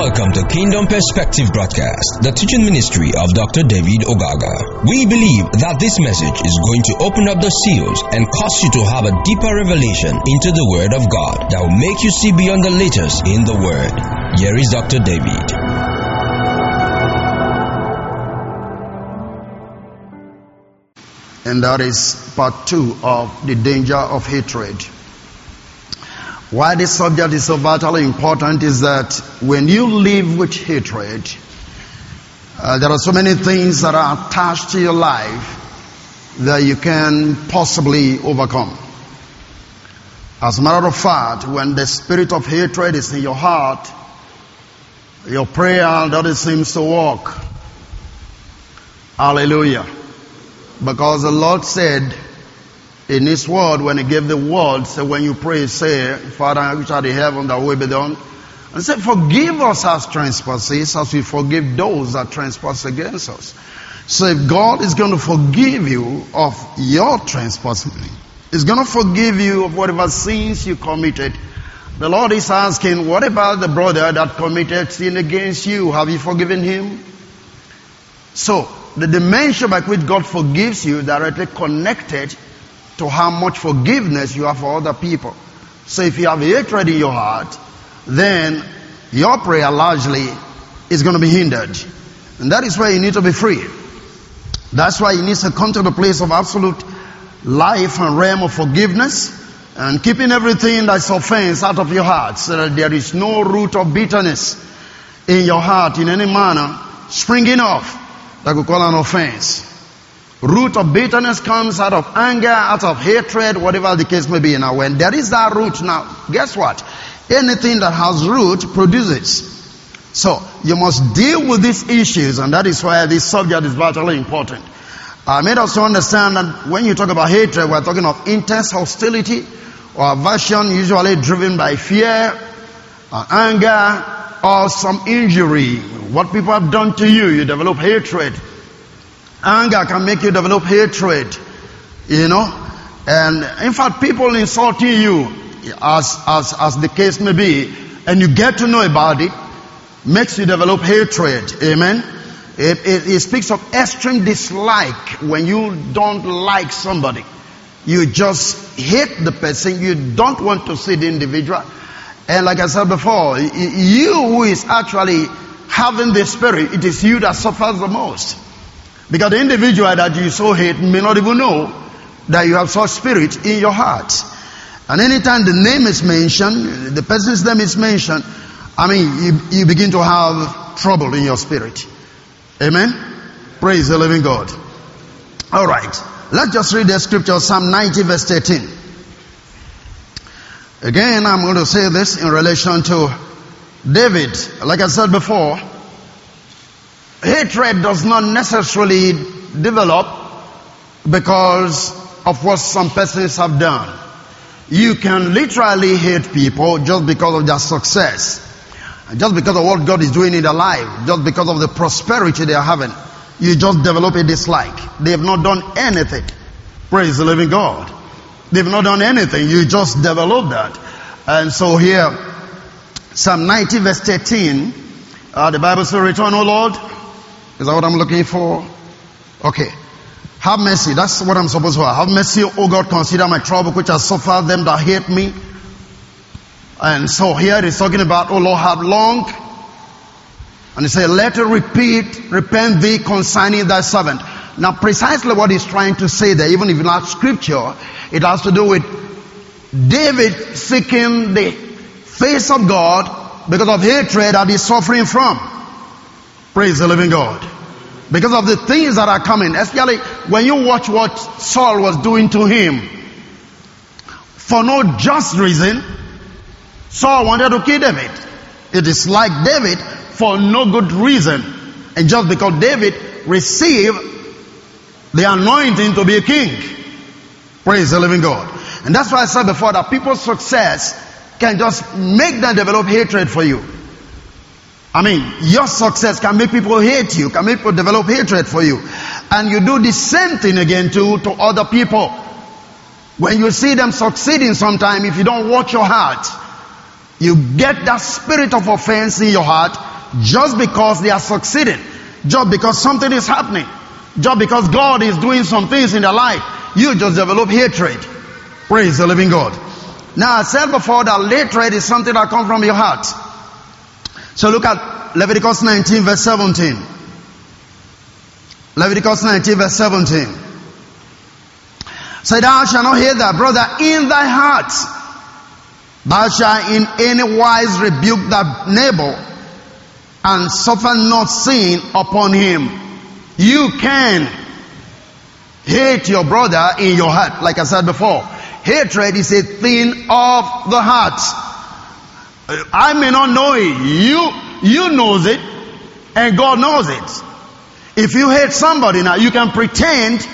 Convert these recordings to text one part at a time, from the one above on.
Welcome to Kingdom Perspective Broadcast, the teaching ministry of Dr. David Ogaga. We believe that this message is going to open up the seals and cause you to have a deeper revelation into the Word of God that will make you see beyond the letters in the Word. Here is Dr. David. And that is part two of the danger of hatred. Why this subject is so vitally important is that when you live with hatred, uh, there are so many things that are attached to your life that you can possibly overcome. As a matter of fact, when the spirit of hatred is in your heart, your prayer doesn't seem to work. Hallelujah. Because the Lord said, in His word, when He gave the word, so when you pray, say, Father, which art in heaven, that will be done. And say, forgive us our trespasses as we forgive those that trespass against us. So if God is going to forgive you of your trespasses, He's going to forgive you of whatever sins you committed. The Lord is asking, what about the brother that committed sin against you? Have you forgiven him? So, the dimension by which God forgives you directly connected to how much forgiveness you have for other people. So if you have hatred in your heart, then your prayer largely is going to be hindered. And that is why you need to be free. That's why you need to come to the place of absolute life and realm of forgiveness and keeping everything that's offense out of your heart so that there is no root of bitterness in your heart in any manner springing off that could call an offense. Root of bitterness comes out of anger, out of hatred, whatever the case may be. Now, when there is that root, now, guess what? Anything that has root produces. So, you must deal with these issues, and that is why this subject is vitally important. I made us to understand that when you talk about hatred, we're talking of intense hostility or aversion, usually driven by fear, or anger, or some injury. What people have done to you, you develop hatred. Anger can make you develop hatred, you know. And in fact, people insulting you, as, as, as the case may be, and you get to know about it, makes you develop hatred. Amen. It, it, it speaks of extreme dislike when you don't like somebody. You just hate the person. You don't want to see the individual. And like I said before, you who is actually having the spirit, it is you that suffers the most. Because the individual that you so hate may not even know that you have such spirit in your heart. And anytime the name is mentioned, the person's name is mentioned, I mean, you, you begin to have trouble in your spirit. Amen? Praise the living God. Alright. Let's just read the scripture, Psalm 90 verse 13. Again, I'm going to say this in relation to David. Like I said before, hatred does not necessarily develop because of what some persons have done. You can literally hate people just because of their success. Just because of what God is doing in their life. Just because of the prosperity they are having. You just develop a dislike. They have not done anything. Praise the living God. They've not done anything. You just develop that. And so here, Psalm 90 verse 13, uh, the Bible says, return, O Lord. Is that what I'm looking for? Okay. Have mercy. That's what I'm supposed to have. Have mercy, O God, consider my trouble which has suffered them that hate me. And so here he's talking about, O Lord, have long. And he said, let her repeat, repent thee concerning thy servant. Now precisely what he's trying to say there, even if you not scripture, it has to do with David seeking the face of God because of hatred that he's suffering from. Praise the living God. Because of the things that are coming, especially when you watch what Saul was doing to him. For no just reason, Saul wanted to kill David. It is like David for no good reason. And just because David received the anointing to be a king. Praise the living God. And that's why I said before that people's success can just make them develop hatred for you. I mean, your success can make people hate you, can make people develop hatred for you. And you do the same thing again to, to other people. When you see them succeeding sometime, if you don't watch your heart, you get that spirit of offense in your heart, just because they are succeeding, just because something is happening, just because God is doing some things in their life, you just develop hatred. Praise the living God. Now I said before that hatred is something that comes from your heart. So look at Leviticus 19 verse 17. Leviticus 19 verse 17. Say thou shalt not hate thy brother in thy heart. Thou shalt in any wise rebuke thy neighbor and suffer not sin upon him. You can hate your brother in your heart, like I said before. Hatred is a thing of the heart. I may not know it. You, you knows it, and God knows it. If you hate somebody now, you can pretend,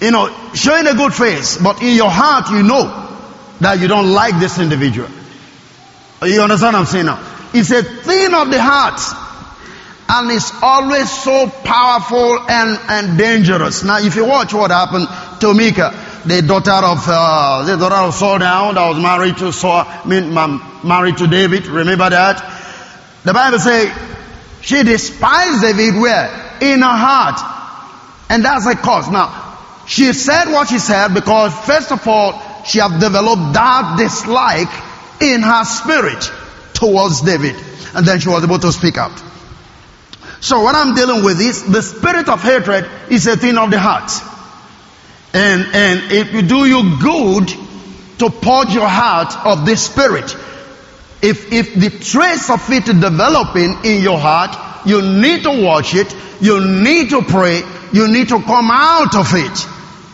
you know, showing a good face, but in your heart you know that you don't like this individual. You understand what I'm saying now? It's a thing of the heart. And it's always so powerful and, and dangerous. Now, if you watch what happened to Michal, the daughter of, uh, the daughter of Saul now, that was married to Saul, mean, married to David, remember that? The Bible says, she despised David where? In her heart. And that's a cause. Now, she said what she said because first of all, she have developed that dislike in her spirit towards David. And then she was able to speak out. So what I'm dealing with is the spirit of hatred is a thing of the heart. And, and it will do you good to purge your heart of this spirit. If, if the trace of it is developing in your heart, you need to watch it, you need to pray, you need to come out of it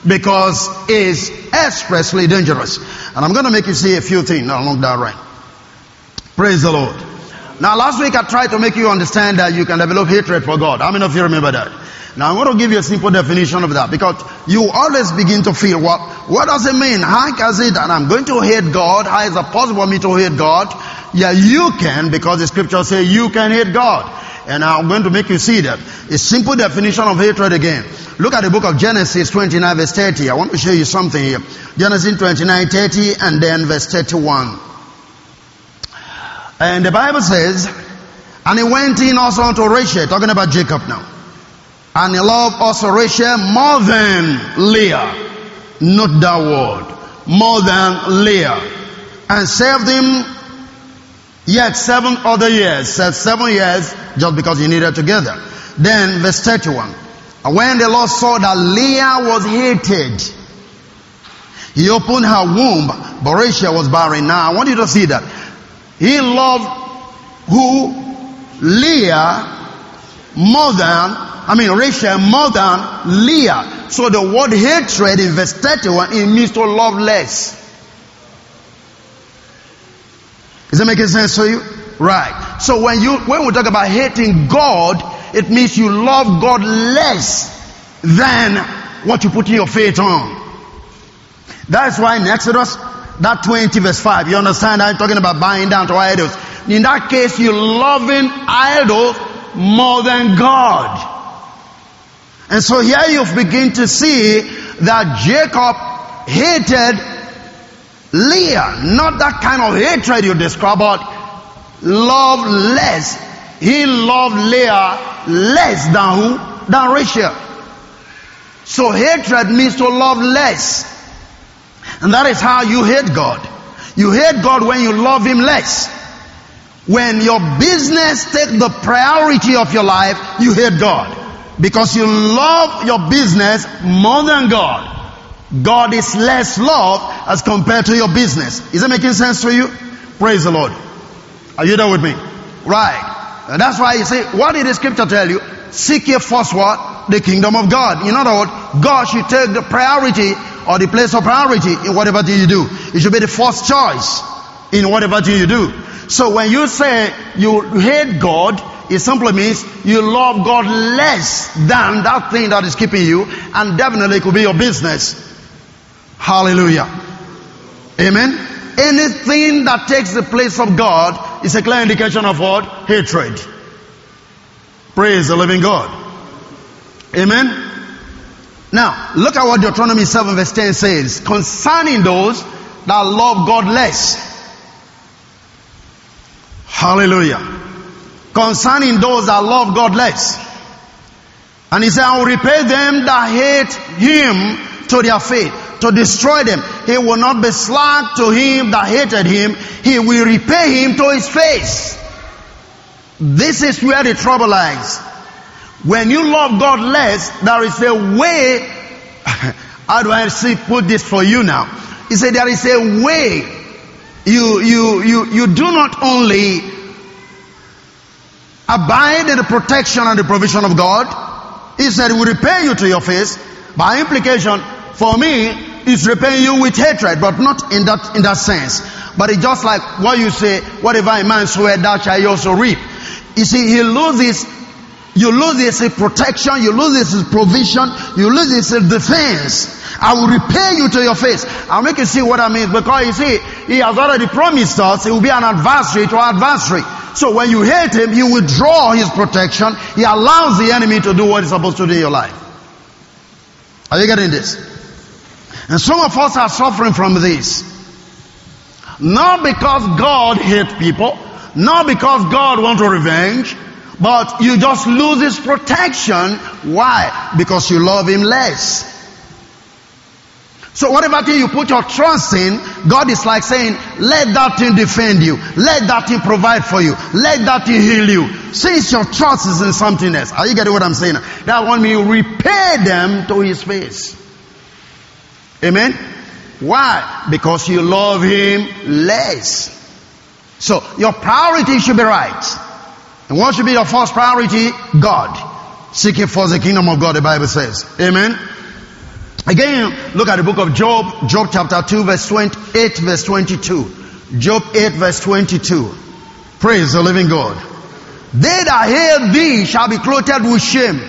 because it's expressly dangerous. And I'm going to make you see a few things along that line. Praise the Lord. Now last week I tried to make you understand that you can develop hatred for God. How many of you remember that? Now I'm going to give you a simple definition of that because you always begin to feel what, what does it mean? How is it that I'm going to hate God? How is it possible for me to hate God? Yeah, you can because the scripture say you can hate God. And I'm going to make you see that. A simple definition of hatred again. Look at the book of Genesis 29 verse 30. I want to show you something here. Genesis 29 30 and then verse 31. And the Bible says, and he went in also unto Rachel, talking about Jacob now. And he loved also Rachel more than Leah. Not that word. More than Leah. And served him yet seven other years. Served seven years just because he needed together. Then verse 31. And when the Lord saw that Leah was hated, he opened her womb, but Rachel was barren. Now I want you to see that. He loved who? Leah more than, I mean Rachel more than Leah. So the word hatred in verse 31, it means to love less. Is that making sense to you? Right. So when you, when we talk about hating God, it means you love God less than what you put in your faith on. That's why in Exodus that 20 verse 5. You understand? I'm talking about buying down to idols. In that case, you're loving idols more than God. And so here you begin to see that Jacob hated Leah. Not that kind of hatred you describe, but love less. He loved Leah less than who? Than Rachel. So hatred means to love less. And that is how you hate God. You hate God when you love Him less. When your business takes the priority of your life, you hate God. Because you love your business more than God. God is less loved as compared to your business. Is that making sense to you? Praise the Lord. Are you there with me? Right. And that's why you say, what did the scripture tell you? Seek ye first what? The kingdom of God. In other words, God should take the priority or the place of priority in whatever thing you do. It should be the first choice in whatever thing you do. So when you say you hate God, it simply means you love God less than that thing that is keeping you, and definitely it could be your business. Hallelujah. Amen. Anything that takes the place of God is a clear indication of what? Hatred. Praise the living God. Amen. Now, look at what Deuteronomy 7 verse 10 says concerning those that love God less. Hallelujah. concerning those that love God less. And he said, I will repay them that hate him to their fate, to destroy them. He will not be slack to him that hated him. He will repay him to his face. This is where the trouble lies. When you love God less, there is a way, how do I see, put this for you now? He said there is a way you, you, you, you do not only abide in the protection and the provision of God, he said will repay you to your face. By implication, for me, it's repaying you with hatred, but not in that, in that sense. But it's just like what you say, whatever a man swear, that shall he also reap. You see, he loses, you lose his protection, you lose his provision, you lose his defense. I will repay you to your face. I'll make you see what I mean because you see, he has already promised us he will be an adversary to our adversary. So when you hate him, you withdraw his protection. He allows the enemy to do what he's supposed to do in your life. Are you getting this? And some of us are suffering from this. Not because God hates people, not because God wants to revenge, but you just lose his protection. Why? Because you love him less. So whatever thing you put your trust in, God is like saying, let that thing defend you. Let that thing provide for you. Let that thing heal you. Since your trust is in something else. Are you getting what I'm saying? That one means repay them to his face. Amen? Why? Because you love him less. So your priority should be right. And what should be your first priority? God. Seeking first the kingdom of God, the Bible says. Amen? Again, look at the book of Job, Job chapter 2 verse 28 verse 22. Job 8 verse 22. Praise the living God. They that hate thee shall be clothed with shame,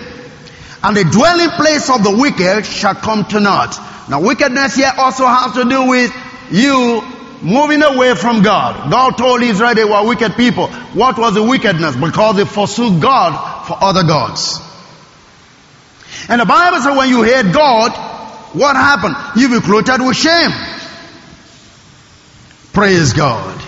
and the dwelling place of the wicked shall come to naught. Now wickedness here also has to do with you moving away from God. God told Israel they were wicked people. What was the wickedness? Because they forsook God for other gods. And the Bible says when you hate God, what happened? You be clothed with shame. Praise God.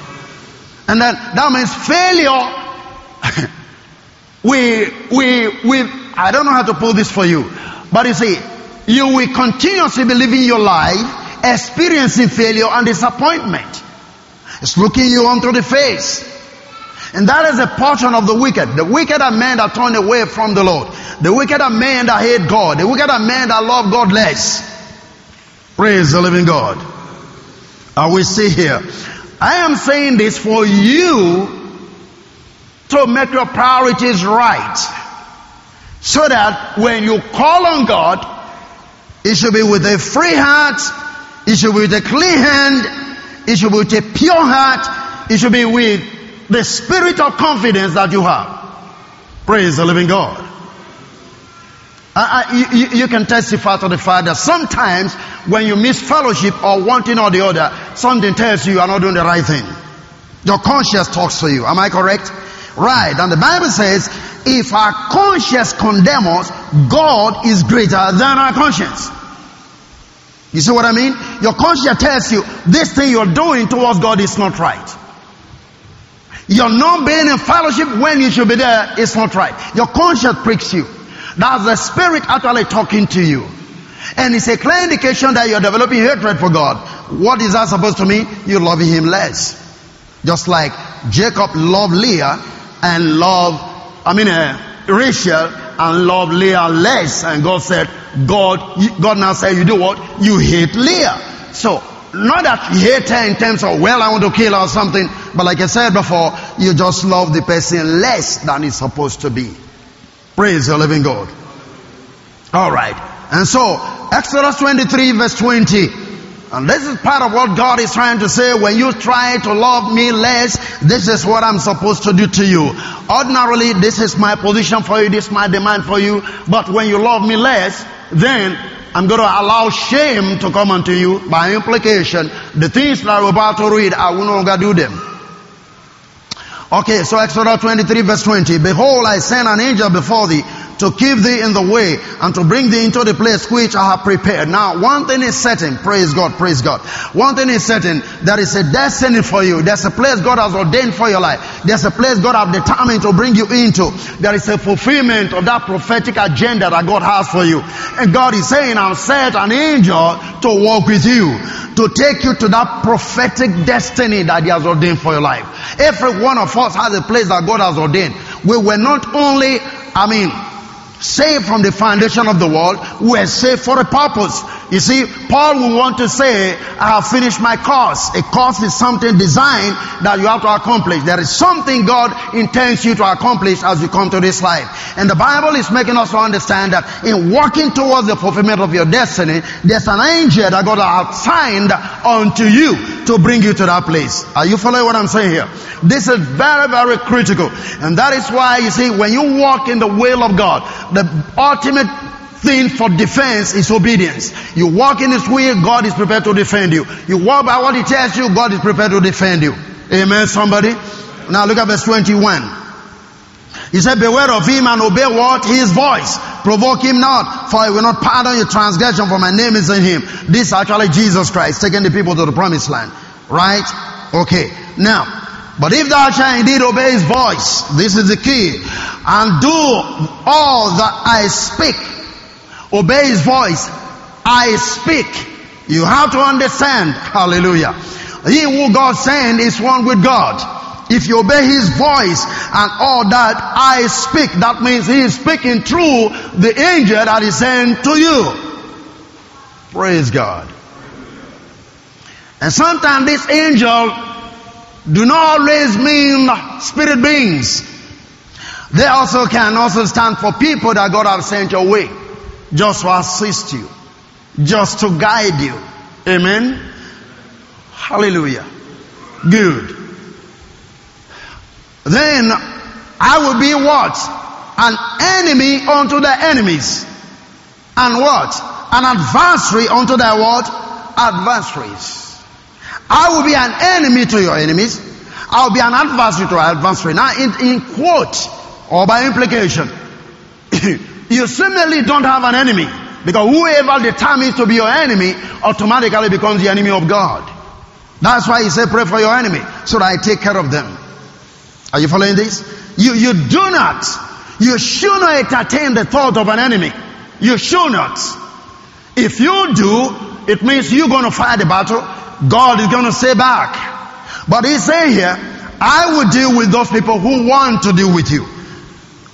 And then that means failure. we, we, we, I don't know how to put this for you. But you see, you will continuously be living your life experiencing failure and disappointment. It's looking you onto the face. And that is a portion of the wicked. The wicked are men that turn away from the Lord. The wicked are men that hate God. The wicked are men that love God less. Praise the living God. Are we see here? I am saying this for you to make your priorities right. So that when you call on God, it should be with a free heart, it should be with a clean hand, it should be with a pure heart, it should be with the spirit of confidence that you have. Praise the living God. Uh, you, you, can testify to the fact that sometimes when you miss fellowship or one thing or the other, something tells you you are not doing the right thing. Your conscience talks to you. Am I correct? Right. And the Bible says, if our conscience condemn us, God is greater than our conscience. You see what I mean? Your conscience tells you this thing you're doing towards God is not right. You're not being in fellowship when you should be there, it's not right. Your conscience pricks you. That's the spirit actually talking to you. And it's a clear indication that you're developing hatred for God. What is that supposed to mean? You're loving Him less. Just like Jacob loved Leah and loved, I mean, uh, Rachel and loved Leah less. And God said, God, God now said, you do what? You hate Leah. So, not that you hate her in terms of, well, I want to kill her or something. But like I said before, you just love the person less than it's supposed to be. Praise the living God. Alright. And so, Exodus 23 verse 20. And this is part of what God is trying to say. When you try to love me less, this is what I'm supposed to do to you. Ordinarily, this is my position for you, this is my demand for you. But when you love me less, then I'm going to allow shame to come unto you. By implication, the things that I'm about to read, I will no longer do them. Okay, so Exodus 23 verse 20. Behold, I send an angel before thee to keep thee in the way and to bring thee into the place which I have prepared. Now, one thing is certain. Praise God, praise God. One thing is certain. There is a destiny for you. There's a place God has ordained for your life. There's a place God has determined to bring you into. There is a fulfillment of that prophetic agenda that God has for you. And God is saying, I'll set an angel to walk with you, to take you to that prophetic destiny that He has ordained for your life. Every one of us has a place that God has ordained. We were not only, I mean, saved from the foundation of the world, we are saved for a purpose. You see, Paul will want to say, I have finished my course. A course is something designed that you have to accomplish. There is something God intends you to accomplish as you come to this life. And the Bible is making us understand that in walking towards the fulfillment of your destiny, there's an angel that God has assigned unto you to bring you to that place. Are you following what I'm saying here? This is very, very critical. And that is why you see, when you walk in the will of God, the ultimate thing for defense is obedience. You walk in His way, God is prepared to defend you. You walk by what He tells you, God is prepared to defend you. Amen, somebody? Now look at verse 21. He said, beware of him and obey what? His voice. Provoke him not, for I will not pardon your transgression, for my name is in him. This is actually Jesus Christ taking the people to the promised land. Right? Okay. Now, but if thou shalt indeed obey his voice, this is the key, and do all that I speak, obey his voice, I speak. You have to understand, hallelujah. He who God sent is one with God. If you obey his voice and all that I speak, that means he is speaking through the angel that is sent to you. Praise God. And sometimes this angel do not always mean spirit beings. They also can also stand for people that God has sent your way just to assist you, just to guide you. Amen. Hallelujah. Good. Then I will be what? An enemy unto their enemies. And what? An adversary unto their what? Adversaries. I will be an enemy to your enemies. I'll be an adversary to your adversary. Now, in, in quote, or by implication, you similarly don't have an enemy. Because whoever determines to be your enemy automatically becomes the enemy of God. That's why he said pray for your enemy so that I take care of them. Are you following this? You, you do not, you should not entertain the thought of an enemy. You should not. If you do, it means you're going to fight the battle God is going to say back. But he's saying here, I will deal with those people who want to deal with you.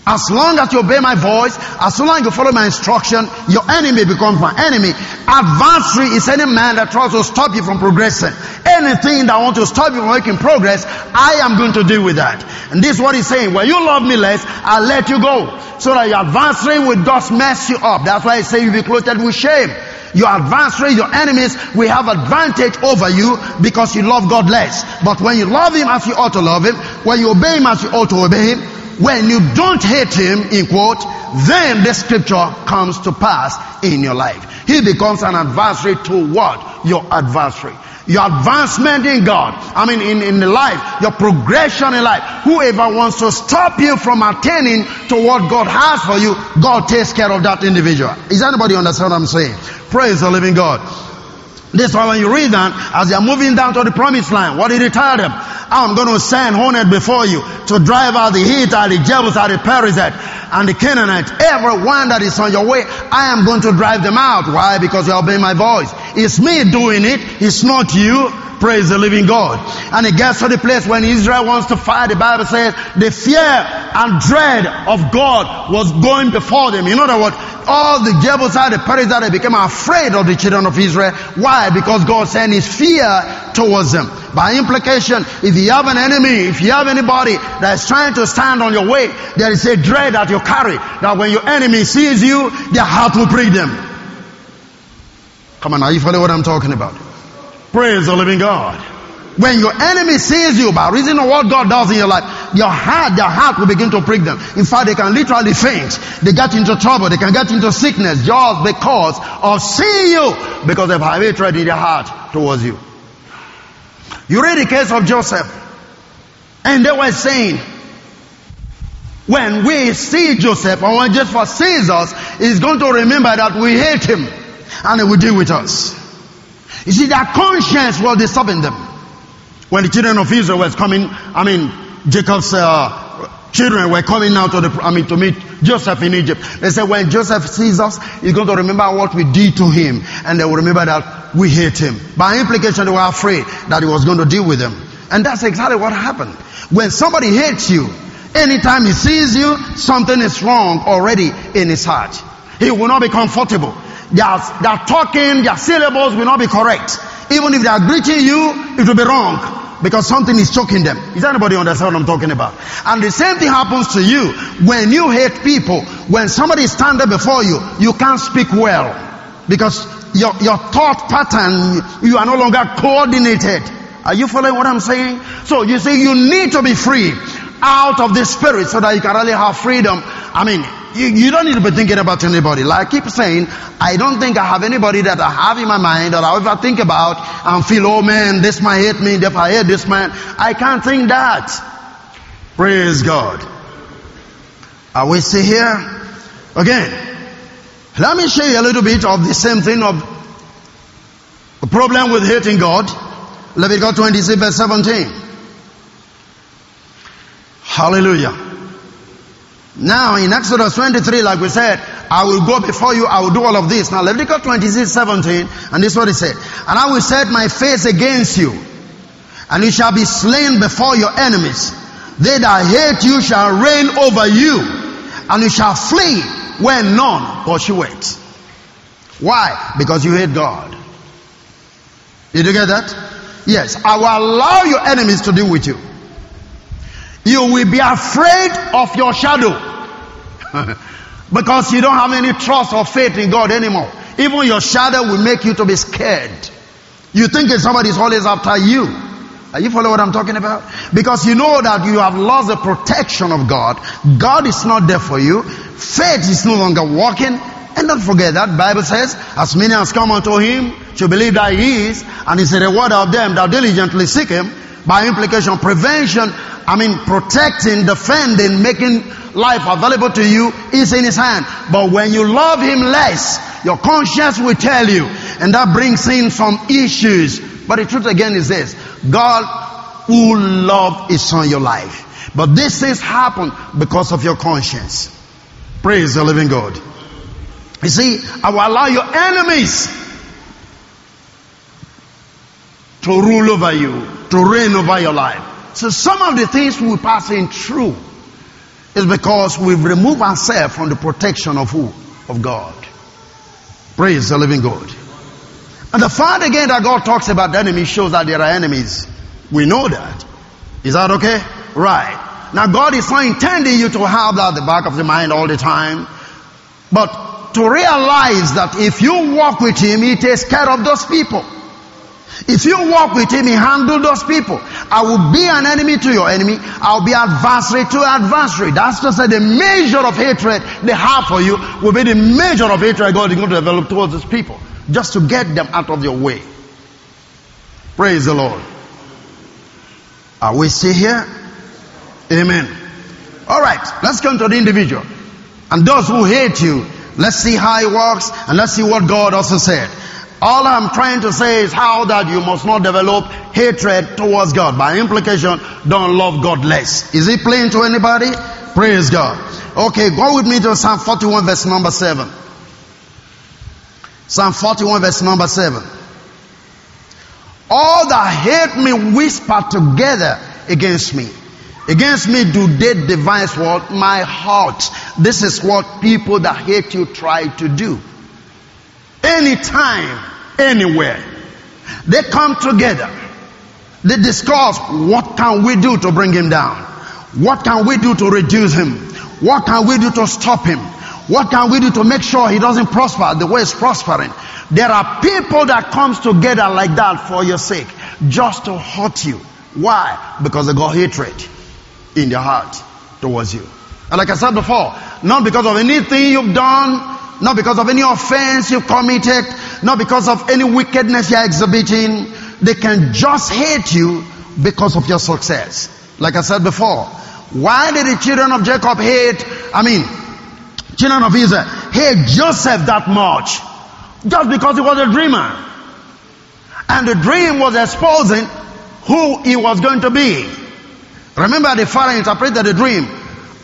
As long as you obey my voice, as long as you follow my instruction, your enemy becomes my enemy. Adversary is any man that tries to stop you from progressing. Anything that wants to stop you from making progress, I am going to deal with that. And this is what he's saying. When you love me less, I'll let you go. So that your adversary will just mess you up. That's why he say you'll be clothed with shame your adversary, your enemies will have advantage over you because you love God less. But when you love Him as you ought to love Him, when you obey Him as you ought to obey Him, when you don't hate Him, in quote, then the scripture comes to pass in your life. He becomes an adversary to what? Your adversary your advancement in God, I mean in, in the life, your progression in life, whoever wants to stop you from attaining to what God has for you, God takes care of that individual. Is anybody understand what I'm saying? Praise the living God. This why when you read that, as they are moving down to the promised land, what did he tell them? I'm going to send hornet before you to drive out the Hittite, the Jebusite, the Perizzite, and the Canaanite. Everyone that is on your way, I am going to drive them out. Why? Because you obey my voice. It's me doing it. It's not you. Praise the living God. And it gets to the place when Israel wants to fight, the Bible says the fear and dread of God was going before them. In other words, all the Jebusite, the Perizzite, they became afraid of the children of Israel. Why? Because God sent his fear towards them. By implication, if you have an enemy, if you have anybody that is trying to stand on your way, there is a dread that you carry. That when your enemy sees you, their heart will break them. Come on now, you follow what I'm talking about? Praise the living God. When your enemy sees you by reason of what God does in your life, your heart, their heart will begin to prick them. In fact, they can literally faint. They get into trouble. They can get into sickness just because of seeing you because they have hatred in their heart towards you. You read the case of Joseph and they were saying, When we see Joseph or when Joseph sees us, he's going to remember that we hate him and he will deal with us. You see, their conscience was disturbing them. When the children of Israel was coming, I mean, Jacob's uh, children were coming out to the, I mean, to meet Joseph in Egypt. They said, when Joseph sees us, he's going to remember what we did to him, and they will remember that we hate him. By implication, they were afraid that he was going to deal with them. And that's exactly what happened. When somebody hates you, anytime he sees you, something is wrong already in his heart. He will not be comfortable. Their, their talking, their syllables will not be correct. Even if they are greeting you, it will be wrong because something is choking them. Is anybody understand what I'm talking about? And the same thing happens to you when you hate people. When somebody is standing before you, you can't speak well because your, your thought pattern, you are no longer coordinated. Are you following what I'm saying? So you see, you need to be free out of the spirit so that you can really have freedom. I mean, you, you, don't need to be thinking about anybody. Like I keep saying, I don't think I have anybody that I have in my mind that I ever think about and feel, oh man, this man hate me, if I hate this man. I can't think that. Praise God. Are we still here? Again, let me show you a little bit of the same thing of the problem with hating God. Leviticus 26 verse 17. Hallelujah. Now in Exodus 23, like we said, I will go before you, I will do all of this. Now Leviticus 26, 17, and this is what he said. And I will set my face against you, and you shall be slain before your enemies. They that hate you shall reign over you, and you shall flee where none pursue it. Why? Because you hate God. Did you get that? Yes. I will allow your enemies to deal with you. You will be afraid of your shadow. because you don't have any trust or faith in God anymore. Even your shadow will make you to be scared. You think that somebody is always after you. Are you following what I'm talking about? Because you know that you have lost the protection of God. God is not there for you. Faith is no longer working. And don't forget that Bible says, as many as come unto him to believe that he is, and is a reward of them that diligently seek him. By implication, prevention I mean, protecting, defending, making life available to you is in His hand. But when you love Him less, your conscience will tell you, and that brings in some issues. But the truth again is this God who love is on your life. But these things happen because of your conscience. Praise the living God. You see, I will allow your enemies to rule over you, to reign over your life. So some of the things we're passing through is because we've removed ourselves from the protection of who? Of God. Praise the living God. And the fact again that God talks about the enemy shows that there are enemies. We know that. Is that okay? Right. Now God is not intending you to have that at the back of the mind all the time. But to realize that if you walk with Him, He takes care of those people. If you walk with him, he handle those people. I will be an enemy to your enemy. I'll be adversary to adversary. That's to say the measure of hatred they have for you will be the measure of hatred God is going to develop towards his people. Just to get them out of your way. Praise the Lord. Are we still here? Amen. Alright, let's come to the individual. And those who hate you, let's see how he works and let's see what God also said. All I'm trying to say is how that you must not develop hatred towards God. By implication, don't love God less. Is it plain to anybody? Praise God. Okay, go with me to Psalm 41 verse number 7. Psalm 41 verse number 7. All that hate me whisper together against me. Against me do they devise what? My heart. This is what people that hate you try to do. Anytime anywhere. They come together. They discuss what can we do to bring him down? What can we do to reduce him? What can we do to stop him? What can we do to make sure he doesn't prosper the way he's prospering? There are people that comes together like that for your sake, just to hurt you. Why? Because they got hatred in their heart towards you. And like I said before, not because of anything you've done, not because of any offense you've committed, not because of any wickedness you're exhibiting. They can just hate you because of your success. Like I said before, Why did the children of Jacob hate, I mean, children of Israel hate Joseph that much? Just because he was a dreamer. And the dream was exposing who he was going to be. Remember the father interpreted the dream.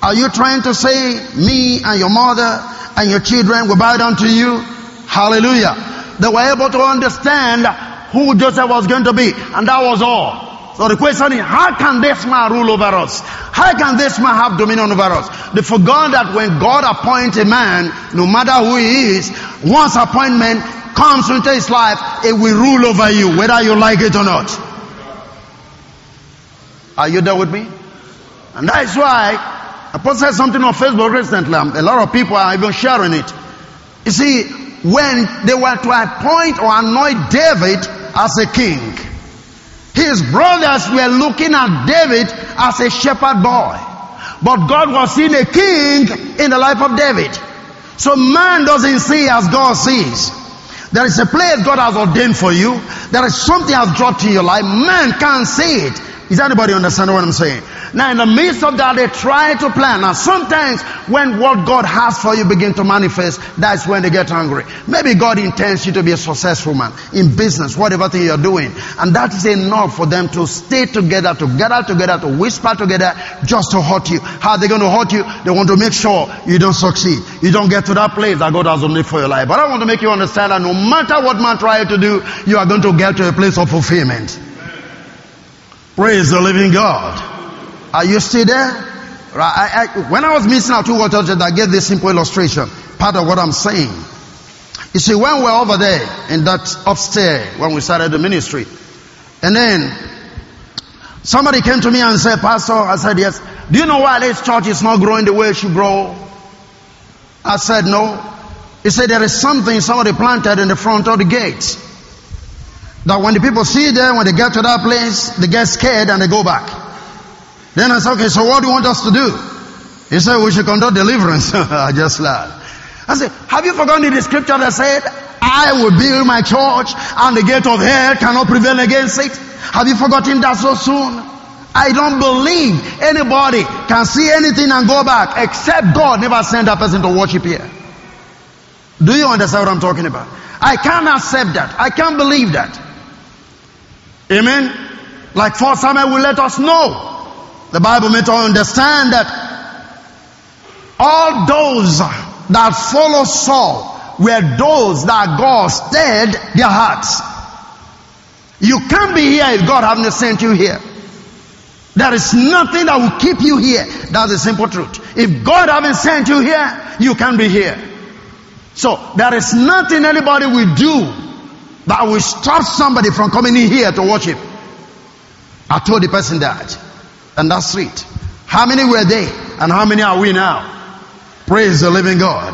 Are you trying to say me and your mother and your children will bow down to you? Hallelujah. They were able to understand who Joseph was going to be and that was all. So the question is, how can this man rule over us? How can this man have dominion over us? They forgot that when God appoints a man, no matter who he is, once appointment comes into his life, it will rule over you, whether you like it or not. Are you there with me? And that's why I posted something on Facebook recently. A lot of people are even sharing it. You see, when they were to appoint or anoint David as a king, his brothers were looking at David as a shepherd boy. But God was seeing a king in the life of David. So man doesn't see as God sees. There is a place God has ordained for you. There is something has dropped in your life. Man can't see it. Is anybody understand what I'm saying? Now in the midst of that, they try to plan. Now sometimes when what God has for you begin to manifest, that's when they get angry. Maybe God intends you to be a successful man in business, whatever thing you're doing. And that is enough for them to stay together, to gather together, to whisper together, just to hurt you. How are they going to hurt you? They want to make sure you don't succeed. You don't get to that place that God has only for your life. But I want to make you understand that no matter what man tries to do, you are going to get to a place of fulfillment. Praise the living God. Are you still there? I, I, when I was missing out two waters, I gave this simple illustration. Part of what I'm saying. You see, when we're over there in that upstairs, when we started the ministry, and then somebody came to me and said, Pastor, I said, yes. Do you know why this church is not growing the way it should grow? I said, no. He said, there is something somebody planted in the front of the gate. That when the people see them, when they get to that place, they get scared and they go back. Then I said, okay, so what do you want us to do? He said, we should conduct deliverance. I just laughed. I said, have you forgotten the scripture that said, I will build my church and the gate of hell cannot prevail against it? Have you forgotten that so soon? I don't believe anybody can see anything and go back except God never sent that person to worship here. Do you understand what I'm talking about? I can't accept that. I can't believe that. Amen. Like First Samuel will let us know. The Bible made us understand that all those that follow Saul were those that God stirred their hearts. You can't be here if God haven't sent you here. There is nothing that will keep you here. That's the simple truth. If God haven't sent you here, you can't be here. So there is nothing anybody will do that will stop somebody from coming in here to worship. I told the person that. And that's it. How many were they? And how many are we now? Praise the living God.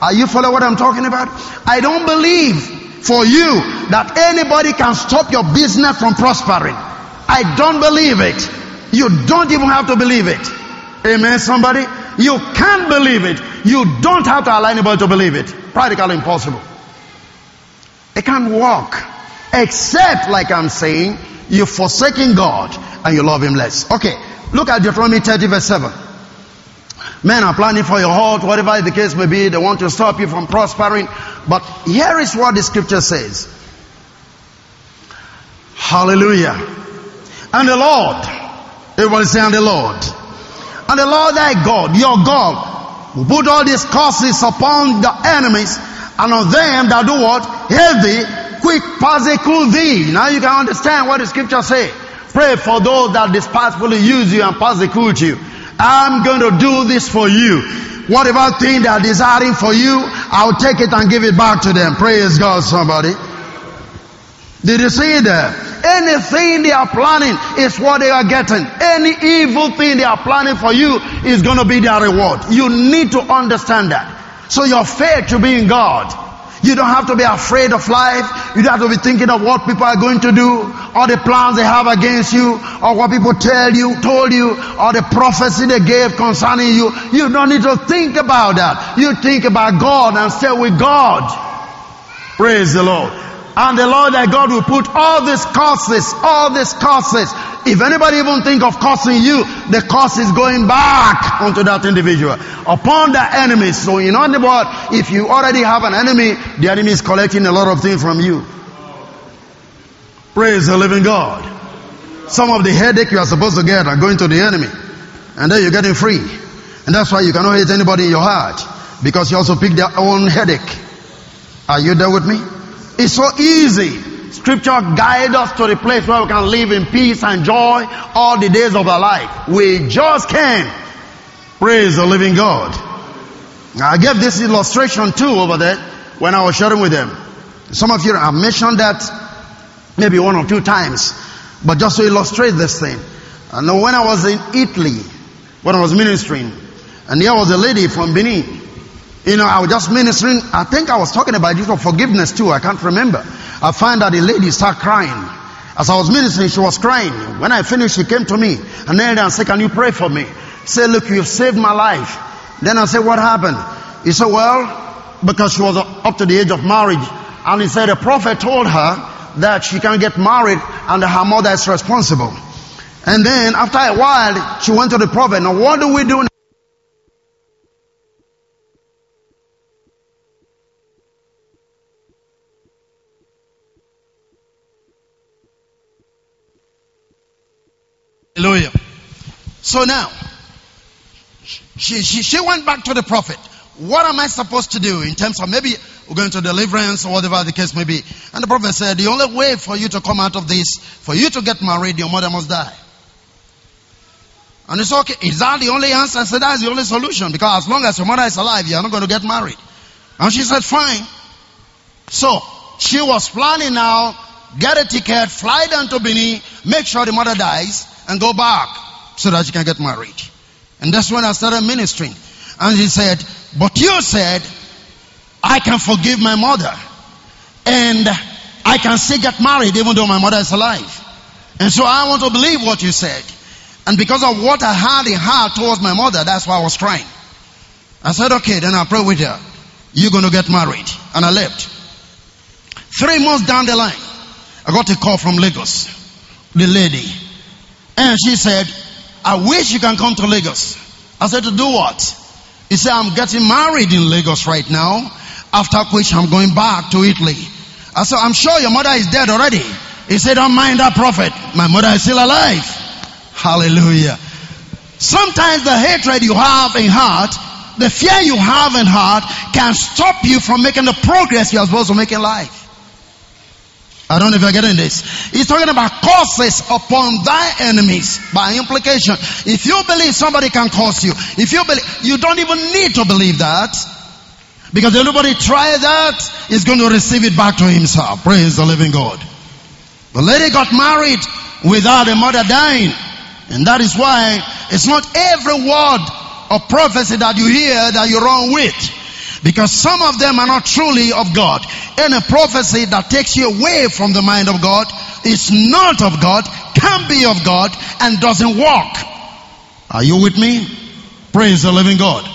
Are you following what I'm talking about? I don't believe for you that anybody can stop your business from prospering. I don't believe it. You don't even have to believe it. Amen, somebody? You can't believe it. You don't have to allow anybody to believe it. Practically impossible. It can't work. Except, like I'm saying, you're forsaking God and you love Him less. Okay, look at Deuteronomy 30 verse 7. Men are planning for your heart, whatever the case may be, they want to stop you from prospering. But here is what the scripture says. Hallelujah. And the Lord, everybody say, and the Lord. And the Lord thy God, your God, will put all these curses upon the enemies and on them that do what? Thee, quick persecute thee. Now you can understand what the scripture say. Pray for those that despitefully use you and persecute you. I'm going to do this for you. Whatever thing they are desiring for you, I'll take it and give it back to them. Praise God, somebody. Did you see that? Anything they are planning is what they are getting. Any evil thing they are planning for you is going to be their reward. You need to understand that. So your faith should be in God. You don't have to be afraid of life. You don't have to be thinking of what people are going to do, or the plans they have against you, or what people tell you, told you, or the prophecy they gave concerning you. You don't need to think about that. You think about God and stay with God. Praise the Lord. And the Lord thy God will put all these curses, all these curses. If anybody even think of cursing you, the curse is going back onto that individual, upon the enemy. So in other words, if you already have an enemy, the enemy is collecting a lot of things from you. Praise the living God. Some of the headache you are supposed to get are going to the enemy. And then you're getting free. And that's why you cannot hate anybody in your heart. Because you also pick their own headache. Are you there with me? It's so easy. Scripture guides us to the place where we can live in peace and joy all the days of our life. We just can. Praise the living God. I gave this illustration too over there when I was sharing with them. Some of you have mentioned that maybe one or two times, but just to illustrate this thing. And when I was in Italy, when I was ministering, and there was a lady from Benin. You know, I was just ministering. I think I was talking about this for forgiveness too. I can't remember. I find that the lady started crying. As I was ministering, she was crying. When I finished, she came to me and knelt and said, "Can you pray for me?" Say, "Look, you've saved my life." Then I said, "What happened?" He said, "Well, because she was up to the age of marriage, and he said the prophet told her that she can get married and her mother is responsible. And then after a while, she went to the prophet. Now what do we do now? Hallelujah. So now, she, she, she went back to the prophet. What am I supposed to do in terms of maybe going to deliverance or whatever the case may be? And the prophet said, the only way for you to come out of this, for you to get married, your mother must die. And it's okay. Is that the only answer? I said, that's the only solution because as long as your mother is alive, you're not going to get married. And she said, fine. So, she was planning now, get a ticket, fly down to Benin, make sure the mother dies, and go back so that she can get married. And that's when I started ministering. And he said, but you said, I can forgive my mother. And I can still get married even though my mother is alive. And so I want to believe what you said. And because of what I had in heart towards my mother, that's why I was crying. I said, okay, then I'll pray with her. You're going to get married. And I left. Three months down the line, I got a call from Lagos. The lady. And she said, I wish you can come to Lagos. I said, to do what? He said, I'm getting married in Lagos right now, after which I'm going back to Italy. I said, I'm sure your mother is dead already. He said, don't mind that prophet. My mother is still alive. Hallelujah. Sometimes the hatred you have in heart, the fear you have in heart can stop you from making the progress you are supposed to make in life. I don't know if you're getting this. He's talking about curses upon thy enemies by implication. If you believe somebody can curse you, if you believe, you don't even need to believe that. Because anybody try that is going to receive it back to himself. Praise the living God. The lady got married without a mother dying. And that is why it's not every word of prophecy that you hear that you run with. Because some of them are not truly of God. Any prophecy that takes you away from the mind of God is not of God, can be of God, and doesn't work. Are you with me? Praise the living God.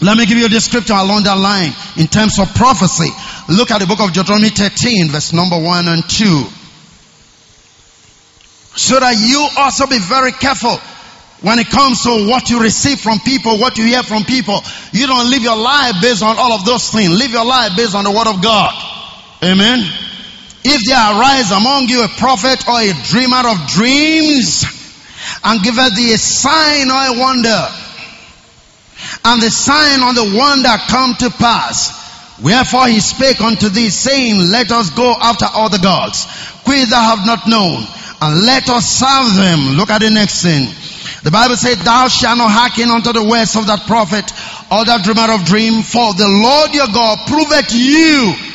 Let me give you a description along that line in terms of prophecy. Look at the book of Deuteronomy 13, verse number 1 and 2. So that you also be very careful when it comes to what you receive from people, what you hear from people, you don't live your life based on all of those things. Live your life based on the word of God. Amen. If there arise among you a prophet or a dreamer of dreams and giveth thee a sign or a wonder, and the sign or the wonder come to pass, Wherefore he spake unto thee, saying, Let us go after other gods, which thou have not known, and let us serve them. Look at the next thing. The Bible said, thou shalt not hearken unto the words of that prophet or that dreamer of dream, for the Lord your God proveth you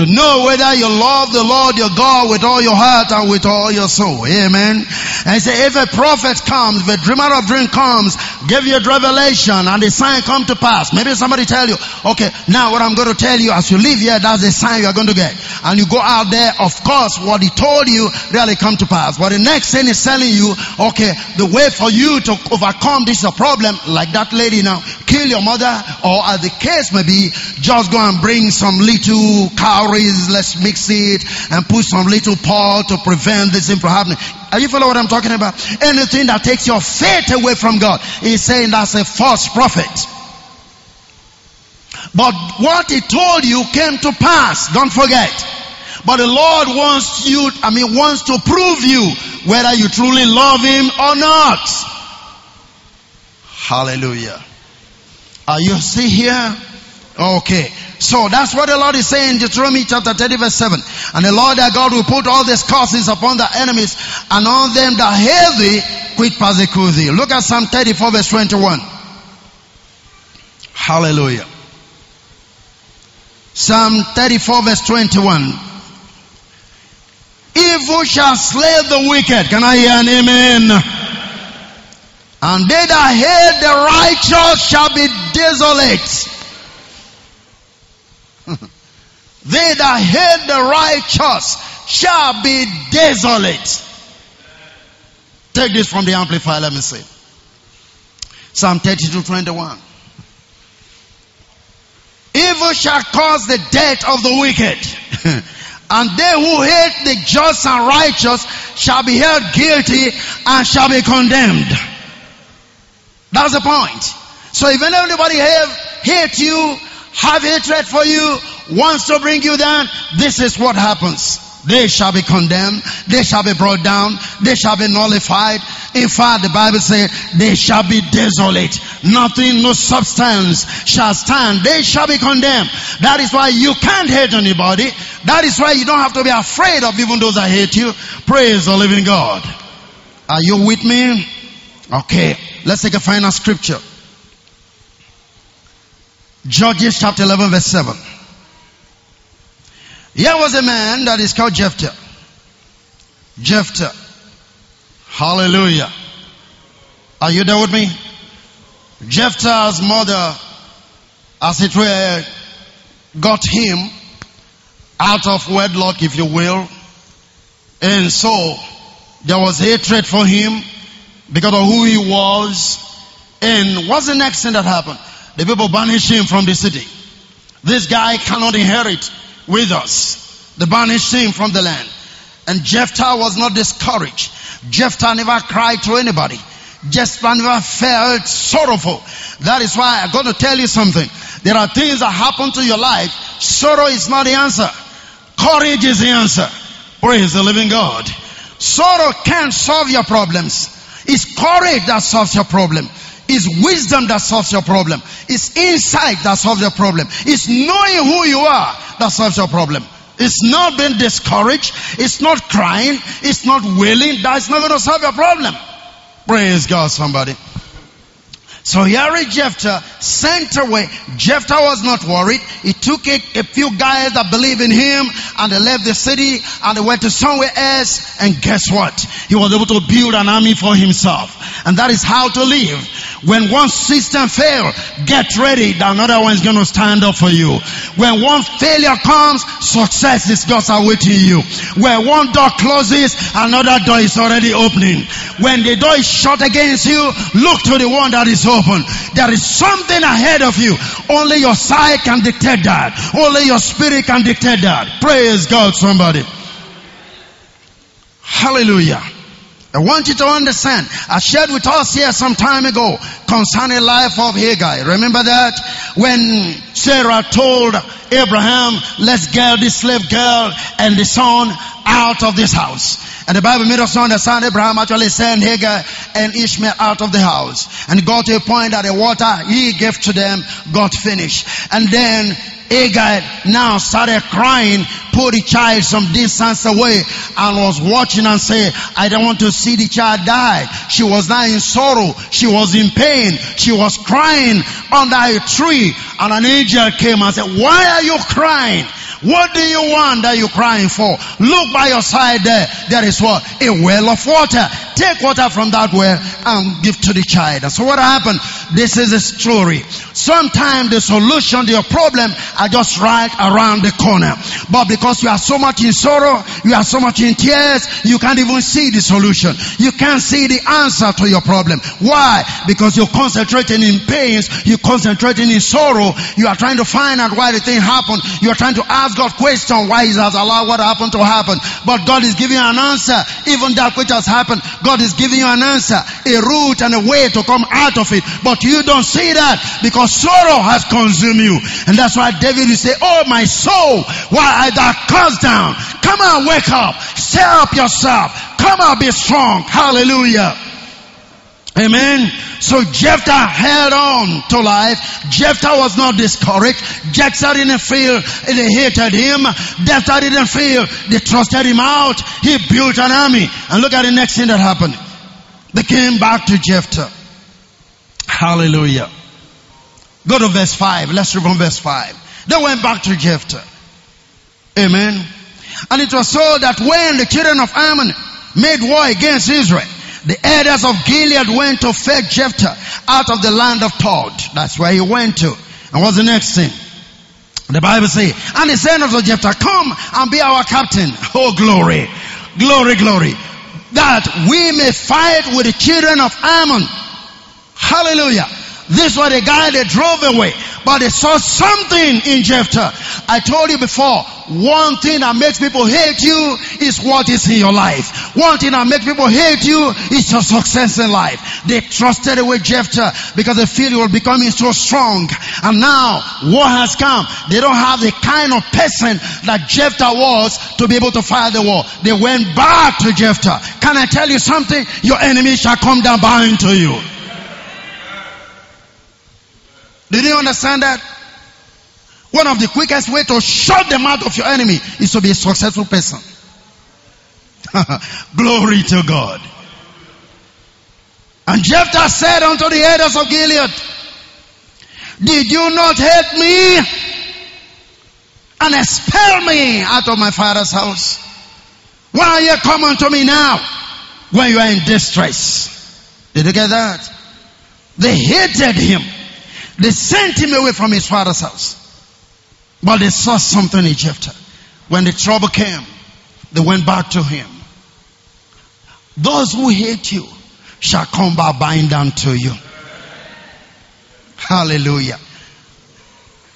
to know whether you love the Lord your God with all your heart and with all your soul. Amen. And he said, if a prophet comes, if a dreamer of dream comes, give you a revelation and the sign come to pass. Maybe somebody tell you, okay, now what I'm going to tell you as you live here, that's the sign you're going to get. And you go out there, of course, what he told you really come to pass. But the next thing is telling you, okay, the way for you to overcome this problem, like that lady now, kill your mother, or as the case may be, just go and bring some little cowries, let's mix it, and put some little pot to prevent this thing from happening. Are you follow what I'm talking about? Anything that takes your faith away from God, he's saying that's a false prophet. But what he told you came to pass. Don't forget. But the Lord wants you, I mean, wants to prove you whether you truly love him or not. Hallelujah. Are you see here? Okay. So that's what the Lord is saying in Deuteronomy chapter 30 verse 7. And the Lord that God will put all these curses upon the enemies and on them that hate thee, quit persecute thee. Look at Psalm 34 verse 21. Hallelujah. Psalm 34 verse 21. Evil shall slay the wicked. Can I hear an amen? And they that hate the righteous shall be desolate. They that hate the righteous shall be desolate. Take this from the Amplifier, let me see. Psalm 32 21. Evil shall cause the death of the wicked. and they who hate the just and righteous shall be held guilty and shall be condemned. That's the point. So if anybody have hate you, have hatred for you, wants to bring you down, this is what happens. They shall be condemned. They shall be brought down. They shall be nullified. In fact, the Bible says they shall be desolate. Nothing, no substance shall stand. They shall be condemned. That is why you can't hate anybody. That is why you don't have to be afraid of even those that hate you. Praise the living God. Are you with me? Okay. Let's take a final scripture. Judges chapter 11 verse 7. Here was a man that is called Jephthah. Jephthah. Hallelujah. Are you there with me? Jephthah's mother, as it were, got him out of wedlock, if you will. And so, there was hatred for him because of who he was. And what's the next thing that happened? The people banished him from the city. This guy cannot inherit with us. Banished him from the land. And Jephthah was not discouraged. Jephthah never cried to anybody. Jephthah never felt sorrowful. That is why I'm going to tell you something. There are things that happen to your life. Sorrow is not the answer. Courage is the answer. Praise the living God. Sorrow can't solve your problems. It's courage that solves your problem. It's wisdom that solves your problem. It's insight that solves your problem. It's knowing who you are that solves your problem. It's not being discouraged. It's not crying. It's not wailing. That's not going to solve your problem. Praise God, somebody. So is Jephthah sent away. Jephthah was not worried. He took a, few guys that believe in him and they left the city and they went to somewhere else. And guess what? He was able to build an army for himself. And that is how to live. When one system fails, get ready that another one is going to stand up for you. When one failure comes, success is just awaiting you. When one door closes, another door is already opening. When the door is shut against you, look to the one that is open. There is something ahead of you. Only your sight can dictate that. Only your spirit can dictate that. Praise God, somebody. Hallelujah. I want you to understand. I shared with us here some time ago concerning life of Hagar. Remember that? When Sarah told Abraham, let's get this slave girl and the son out of this house. And the Bible made us understand Abraham actually sent Hagar and Ishmael out of the house. And got to a point that the water he gave to them got finished. And then Hagar now started crying, put the child some distance away and was watching and say, I don't want to see the child die. She was now in sorrow. She was in pain. She was crying under a tree and an angel came and said, why are you crying? What do you want that you're crying for? Look by your side there. There is what? A well of water. Take water from that well and give to the child. And so what happened? this is a story. Sometimes the solution to your problem are just right around the corner. But because you are so much in sorrow, you are so much in tears, you can't even see the solution. You can't see the answer to your problem. Why? Because you're concentrating in pains, you're concentrating in sorrow, you are trying to find out why the thing happened, you are trying to ask God question why He has allowed what happened to happen. But God is giving you an answer, even that which has happened, God is giving you an answer, a route and a way to come out of it. But you don't see that because sorrow has consumed you. And that's why David will say, Oh my soul, why art thou cast down? Come on, wake up. Stir up yourself. Come on, be strong. Hallelujah. Amen. So Jephthah held on to life. Jephthah was not discouraged. Jephthah didn't feel they hated him. Jephthah didn't feel they trusted him out. He built an army. And look at the next thing that happened. They came back to Jephthah. Hallelujah. Go to verse 5. Let's read from verse 5. They went back to Jephthah. Amen. And it was so that when the children of Ammon made war against Israel, the elders of Gilead went to fetch Jephthah out of the land of Tob. That's where he went to. And what's the next thing? The Bible says, and the said unto Jephthah, come and be our captain. Oh glory, glory, glory. That we may fight with the children of Ammon. Hallelujah. This was the guy they drove away. But they saw something in Jephthah. I told you before, one thing that makes people hate you is what is in your life. One thing that makes people hate you is your success in life. They trusted away Jephthah because they feel you will becoming so strong. And now war has come. They don't have the kind of person that Jephthah was to be able to fight the war. They went back to Jephthah. Can I tell you something? Your enemy shall come down bowing to you. Did you understand that? One of the quickest way to shut the mouth of your enemy is to be a successful person. Glory to God. And Jephthah said unto the elders of Gilead, Did you not hate me and expel me out of my father's house? Why are you coming to me now when you are in distress? Did you get that? They hated him. They sent him away from his father's house. But they saw something in Jephthah. When the trouble came, they went back to him. Those who hate you shall come back bind down to you. Hallelujah.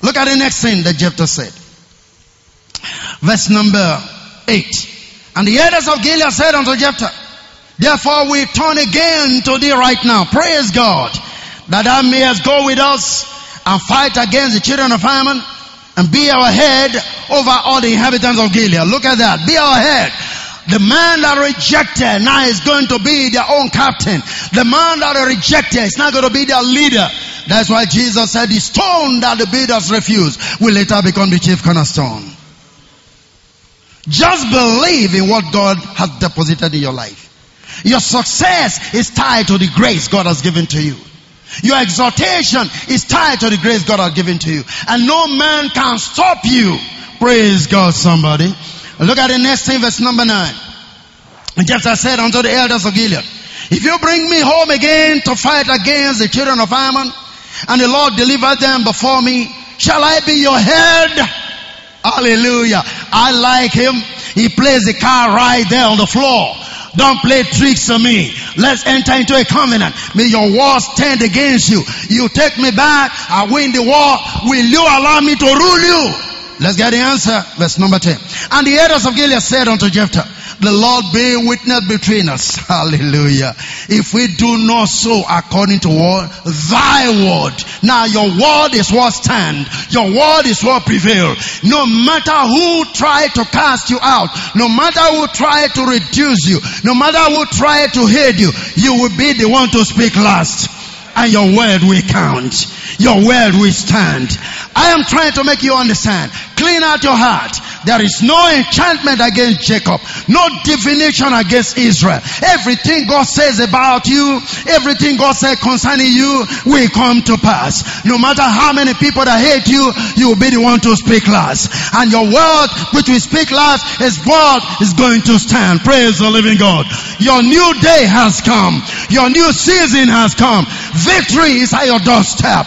Look at the next thing that Jephthah said. Verse number 8. And the elders of Gilead said unto Jephthah, Therefore we turn again to thee right now. Praise God that thou mayest go with us and fight against the children of Ammon and be our head over all the inhabitants of Gilead. Look at that. Be our head. The man that rejected now is going to be their own captain. The man that rejected is not going to be their leader. That's why Jesus said the stone that the builders refused will later become the chief cornerstone. Just believe in what God has deposited in your life. Your success is tied to the grace God has given to you. Your exhortation is tied to the grace God has given to you. And no man can stop you. Praise God, somebody. Look at the next thing, verse number nine. And Jephthah said unto the elders of Gilead, If you bring me home again to fight against the children of Ammon, and the Lord deliver them before me, shall I be your head? Hallelujah. I like him. He plays the car right there on the floor. Don't play tricks on me. Let's enter into a covenant. May your war stand against you. You take me back. I win the war. Will you allow me to rule you? Let's get the answer. Verse number 10. And the elders of Gilead said unto Jephthah, the Lord be witness between us. Hallelujah. If we do not so according to what thy word. Now your word is what stand. Your word is what prevail. No matter who try to cast you out, no matter who try to reduce you, no matter who try to hate you, you will be the one to speak last and your word will count. Your word will stand. I am trying to make you understand. Clean out your heart. There is no enchantment against Jacob, no divination against Israel. Everything God says about you, everything God said concerning you will come to pass. No matter how many people that hate you, you will be the one to speak last. And your word, which will speak last, his word is going to stand. Praise the living God. Your new day has come. Your new season has come. Victory is at your doorstep.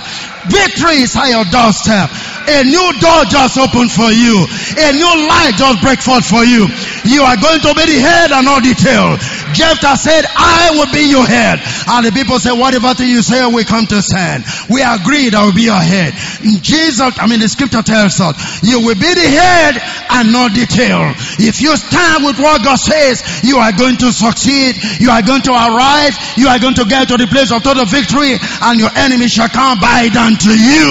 Victory is at your doorstep. A new door just opened for you. A new light just break forth for you. You are going to be the head and not the tail. Jephthah said, I will be your head. And the people said, whatever thing you say, we come to stand. We agree I will be your head. Jesus, I mean the scripture tells us, you will be the head and not the tail. If you stand with what God says, you are going to succeed. You are going to arrive. You are going to get to the place of total victory and your enemy shall come by down to you.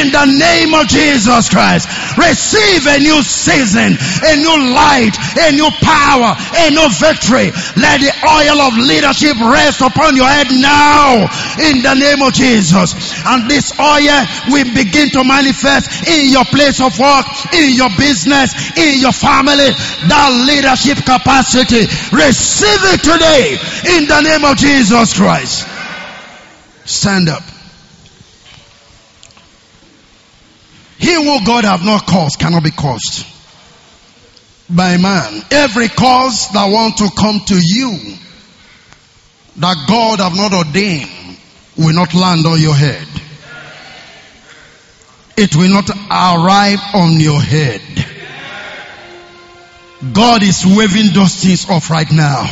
In the name name of Jesus Christ. Receive a new season, a new light, a new power, a new victory. Let the oil of leadership rest upon your head now in the name of Jesus. And this oil will begin to manifest in your place of work, in your business, in your family. That leadership capacity. Receive it today in the name of Jesus Christ. Stand up. He who God have not caused cannot be caused by man. Every cause that want to come to you that God have not ordained will not land on your head. It will not arrive on your head. God is waving those things off right now.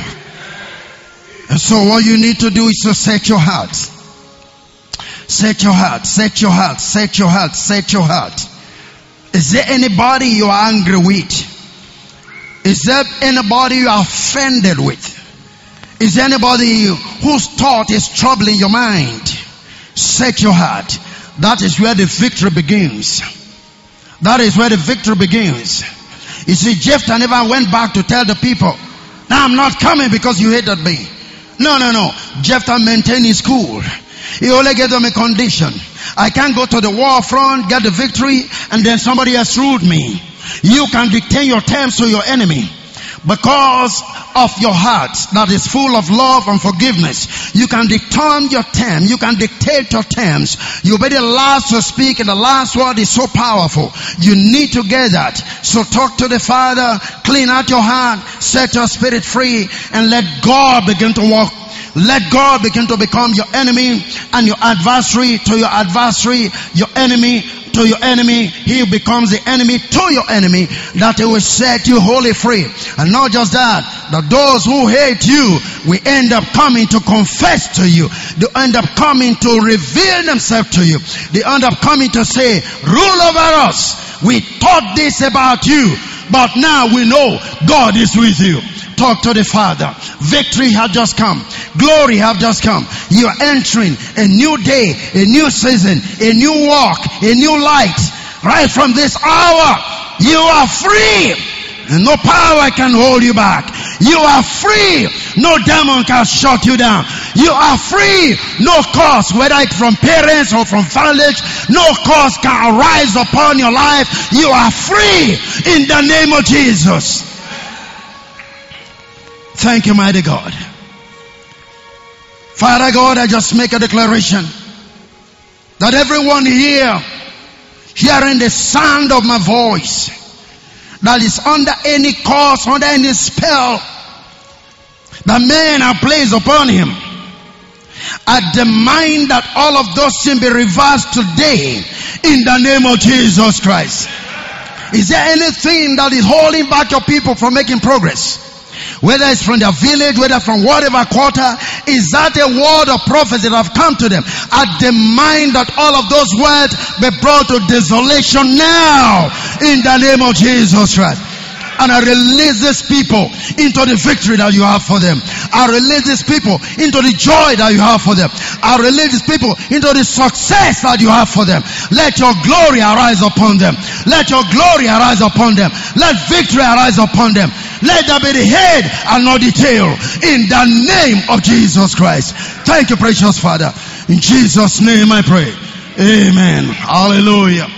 And so what you need to do is to set your heart Set your heart, set your heart, set your heart, set your heart. Is there anybody you are angry with? Is there anybody you are offended with? Is there anybody whose thought is troubling your mind? Set your heart. That is where the victory begins. That is where the victory begins. You see, Jephthah never went back to tell the people, now I'm not coming because you hated me. No, no, no. Jephthah maintained his cool. He only gave them a condition. I can't go to the war front, get the victory, and then somebody else ruled me. You can dictate your terms to your enemy. Because of your heart that is full of love and forgiveness, you can determine your term, you can dictate your terms. You'll be the last to speak and the last word is so powerful. You need to get that. So talk to the Father, clean out your heart, set your spirit free, and let God begin to walk let God begin to become your enemy and your adversary to your adversary, your enemy to your enemy. He becomes the enemy to your enemy that he will set you wholly free. And not just that, that those who hate you will end up coming to confess to you. They end up coming to reveal themselves to you. They end up coming to say, rule over us. We thought this about you, but now we know God is with you talk to the Father. Victory has just come. Glory have just come. You are entering a new day, a new season, a new walk, a new light. Right from this hour, you are free. And no power can hold you back. You are free. No demon can shut you down. You are free. No cause, whether it's from parents or from family, no cause can arise upon your life. You are free in the name of Jesus. Thank you, mighty God. Father God, I just make a declaration that everyone here hearing the sound of my voice that is under any cause, under any spell that men have placed upon him. I demand that all of those things be reversed today in the name of Jesus Christ. Is there anything that is holding back your people from making progress? Whether it's from their village, whether from whatever quarter, is that a word of prophecy that have come to them? I demand that all of those words be brought to desolation now in the name of Jesus Christ and I release these people into the victory that you have for them. I release these people into the joy that you have for them. I release these people into the success that you have for them. Let your glory arise upon them. Let your glory arise upon them. Let victory arise upon them. Let that be the head and not the tail. In the name of Jesus Christ. Thank you, precious Father. In Jesus' name I pray. Amen. Hallelujah.